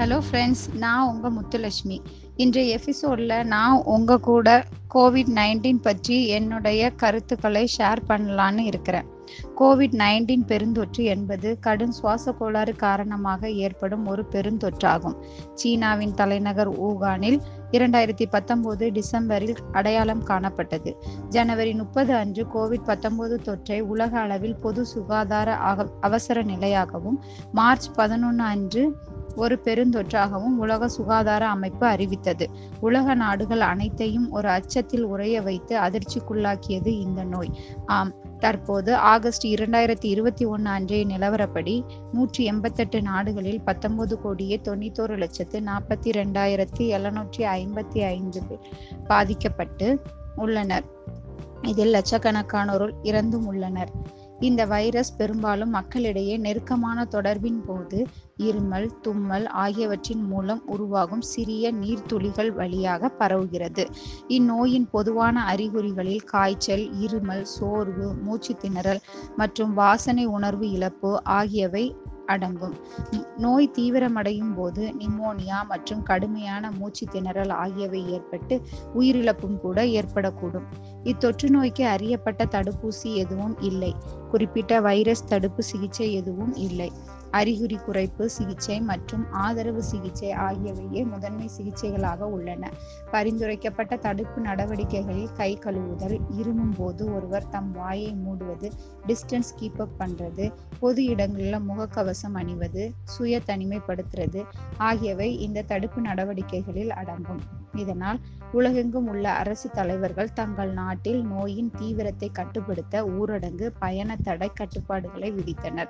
Hello friends நான் உங்கள் முத்துலட்சுமி. இன்றைய எபிசோடில் நான் உங்கள் கூட கோவிட் நைன்டீன் பற்றி என்னுடைய கருத்துக்களை ஷேர் பண்ணலான்னு இருக்கிறேன். கோவிட் நைன்டீன் பெருந்தொற்று என்பது கடும் சுவாச கோளாறு காரணமாக ஏற்படும் ஒரு பெருந்தொற்றாகும். சீனாவின் தலைநகர் ஊகானில் இரண்டாயிரத்தி பத்தொன்பது டிசம்பரில் அடையாளம் காணப்பட்டது. ஜனவரி முப்பது அன்று கோவிட் பத்தொன்பது தொற்றை உலக அளவில் பொது சுகாதார அவசர நிலையாகவும் மார்ச் பதினொன்று அன்று ஒரு பெருந்தொற்றாகவும் உலக சுகாதார அமைப்பு அறிவித்தது. உலக நாடுகள் அனைத்தையும் ஒரு அச்சத்தில் உறைய வைத்து அதிர்ச்சிக்குள்ளாக்கியது இந்த நோய். ஆம் தற்போது ஆகஸ்ட் இரண்டாயிரத்தி இருபத்தி ஒன்று அன்றைய நிலவரப்படி நூற்றி எண்பத்தெட்டு நாடுகளில் பத்தொன்பது கோடியே தொண்ணூத்தோரு லட்சத்து நாற்பத்தி ரெண்டாயிரத்தி எழுநூற்றி ஐம்பத்தி ஐந்து பேர் பாதிக்கப்பட்டு உள்ளனர். இதில் லட்சக்கணக்கானோர் இறந்தும் உள்ளனர். இந்த வைரஸ் பெரும்பாலும் மக்களிடையே நெருக்கமான தொடர்பின் போது இருமல் தும்மல் ஆகியவற்றின் மூலம் உருவாகும் சிறிய நீர்த்துளிகள் வழியாக பரவுகிறது. இந்நோயின் பொதுவான அறிகுறிகளில் காய்ச்சல் இருமல் சோர்வு மூச்சு திணறல் மற்றும் வாசனை உணர்வு இழப்பு ஆகியவை அடங்கும். நோய் தீவிரமடையும் போது நிமோனியா மற்றும் கடுமையான மூச்சு திணறல் ஆகியவை ஏற்பட்டு உயிரிழப்பும் கூட ஏற்படக்கூடும். இத்தொற்று நோய்க்கு அறியப்பட்ட தடுப்பூசி எதுவும் இல்லை. குறிப்பிட்ட வைரஸ் தடுப்பு சிகிச்சை எதுவும் இல்லை. அறிகுறி குறைப்பு சிகிச்சை மற்றும் ஆதரவு சிகிச்சை ஆகியவையே முதன்மை சிகிச்சைகளாக உள்ளன. பரிந்துரைக்கப்பட்ட தடுப்பு நடவடிக்கைகளில் கை கழுவுதல் இருமும் போது ஒருவர் தம் வாயை மூடுவது டிஸ்டன்ஸ் கீப் அப் பண்றது பொது இடங்களில் முகக்கவசம் அணிவது சுய தனிமைப்படுத்துறது ஆகியவை இந்த தடுப்பு நடவடிக்கைகளில் அடங்கும். இதனால் உலகெங்கும் உள்ள அரசு தலைவர்கள் தங்கள் நாட்டில் நோயின் தீவிரத்தை கட்டுப்படுத்த ஊரடங்கு பயண தடை கட்டுப்பாடுகளை விதித்தனர்.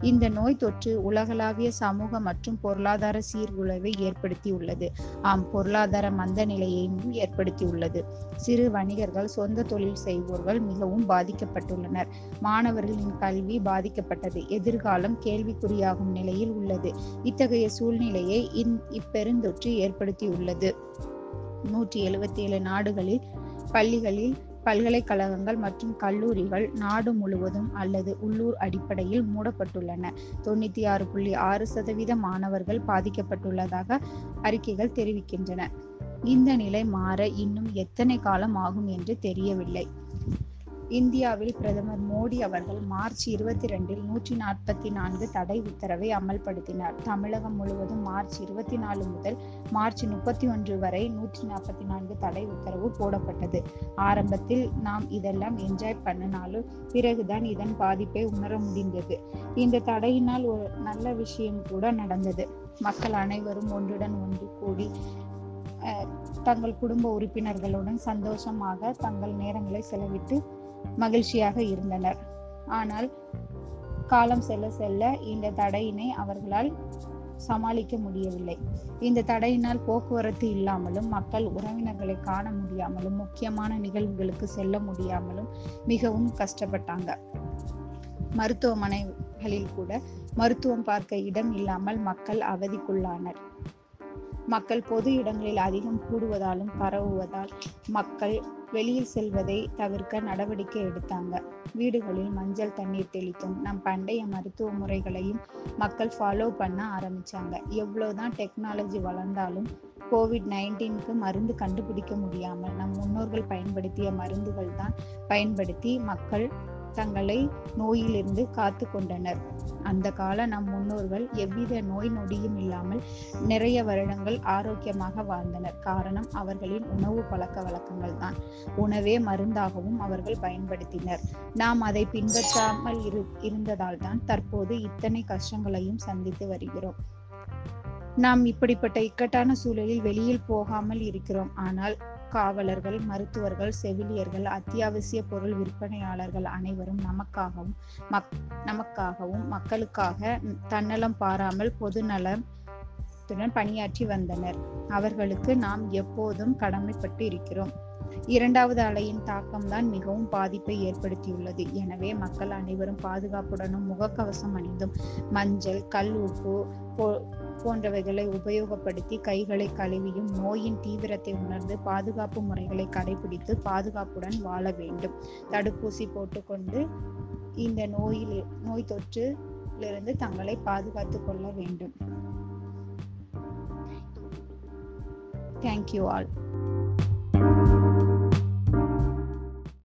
இந்த நோய் தொற்று உலகளாவிய சமூக மற்றும் பொருளாதார சீர்குலைவை ஏற்படுத்தியுள்ளது. ஆம் பொருளாதார மந்த நிலையையும் ஏற்படுத்தியுள்ளது. சிறு வணிகர்கள் சொந்த தொழில் செய்வோர்கள் மிகவும் பாதிக்கப்பட்டுள்ளனர். மாணவர்களின் கல்வி பாதிக்கப்பட்டது. எதிர்காலம் கேள்விக்குறியாகும் நிலையில் உள்ளது. இத்தகைய சூழ்நிலையை இன் இப்பெருந்தொற்று ஏற்படுத்தியுள்ளது. நூற்றி எழுபத்தி ஏழு நாடுகளில் பள்ளிகளில் பல்கலைக்கழகங்கள் மற்றும் கல்லூரிகள் நாடு முழுவதும் அல்லது உள்ளூர் அடிப்படையில் மூடப்பட்டுள்ளன. தொண்ணூத்தி ஆறு புள்ளி ஆறு சதவீத மாணவர்கள் பாதிக்கப்பட்டுள்ளதாக அறிக்கைகள் தெரிவிக்கின்றன. இந்த நிலை மாற இன்னும் எத்தனை காலம் ஆகும் என்று தெரியவில்லை. இந்தியாவில் பிரதமர் மோடி அவர்கள் மார்ச் இருபத்தி ரெண்டில் நூற்றி நாற்பத்தி நான்கு தடை உத்தரவை அமல்படுத்தினார். தமிழகம் முழுவதும் மார்ச் இருபத்தி நாலு முதல் மார்ச் முப்பத்தி ஒன்று வரை நூற்றி நாற்பத்தி நான்கு தடை உத்தரவு போடப்பட்டது. ஆரம்பத்தில் நாம் இதெல்லாம் என்ஜாய் பண்ணினாலும் பிறகுதான் இதன் பாதிப்பை உணர முடிந்தது. இந்த தடையினால் ஒரு நல்ல விஷயம் கூட நடந்தது. மக்கள் அனைவரும் ஒன்றுடன் ஒன்று கூடி தங்கள் குடும்ப உறுப்பினர்களுடன் சந்தோஷமாக தங்கள் நேரங்களை செலவிட்டு மகிழ்ச்சியாக இருந்தனர். ஆனால் காலம் செல்ல செல்ல இந்த தடையினை அவர்களால் சமாளிக்க முடியவில்லை. இந்த தடையினால் போக்குவரத்து இல்லாமலும் மக்கள் உறவினர்களை காண முடியாமலும் முக்கியமான நிகழ்வுகளுக்கு செல்ல முடியாமலும் மிகவும் கஷ்டப்பட்டாங்க. மருத்துவமனைகளில் கூட மருத்துவம் பார்க்க இடம் இல்லாமல் மக்கள் அவதிக்குள்ளானர். மக்கள் பொது இடங்களில் அதிகம் கூடுவதாலும் பரவுவதால் மக்கள் வெளியில் செல்வதை தவிர்க்க நடவடிக்கை எடுத்தாங்க. வீடுகளில் மஞ்சள் தண்ணீர் தெளித்தும் நம் பண்டைய மருத்துவ முறைகளையும் மக்கள் ஃபாலோ பண்ண ஆரம்பிச்சாங்க. எவ்வளவுதான் டெக்னாலஜி வளர்ந்தாலும் கோவிட் நைன்டீனுக்கு மருந்து கண்டுபிடிக்க முடியாமல் நம் முன்னோர்கள் பயன்படுத்திய மருந்துகள் தான் பயன்படுத்தி மக்கள் தங்களை நோயிலிருந்து காத்து கொண்டனர் அந்த கால நம் முன்னோர்கள் எவ்வித நோய் நொடியும் இல்லாமல் நிறைய வருடங்கள் ஆரோக்கியமாக வாழ்ந்தனர். காரணம் அவர்களின் உணவு பழக்க வழக்கங்கள் தான். உணவே மருந்தாகவும் அவர்கள் பயன்படுத்தினர். நாம் அதை பின்பற்றாமல் இரு இருந்ததால் தான் தற்போது இத்தனை கஷ்டங்களையும் சந்தித்து வருகிறோம். நாம் இப்படிப்பட்ட இக்கட்டான சூழலில் வெளியில் போகாமல் இருக்கிறோம். ஆனால் காவலர்கள் மருத்துவர்கள் செவிலியர்கள் அத்தியாவசிய பொருள் விற்பனையாளர்கள் அனைவரும் நமக்காகவும் மக் நமக்காகவும் மக்களுக்காக தன்னலம் பாராமல் பொது நலத்துடன் பணியாற்றி வந்தனர். அவர்களுக்கு நாம் எப்போதும் கடமைப்பட்டு இருக்கிறோம். இரண்டாவது அலையின் தாக்கம்தான் மிகவும் பாதிப்பை ஏற்படுத்தியுள்ளது. எனவே மக்கள் அனைவரும் பாதுகாப்புடனும் முகக்கவசம் அணிந்தும் மஞ்சள் கல் உப்பு போன்றவைகளை உபயோகப்படுத்தி கைகளை கழுவியும் நோயின் தீவிரத்தை உணர்ந்து பாதுகாப்பு முறைகளை கடைபிடித்து பாதுகாப்புடன் வாழ வேண்டும். தடுப்பூசி போட்டுக்கொண்டு இந்த நோயில் நோய் தொற்றிலிருந்து தங்களை பாதுகாத்து கொள்ள வேண்டும். Thank you all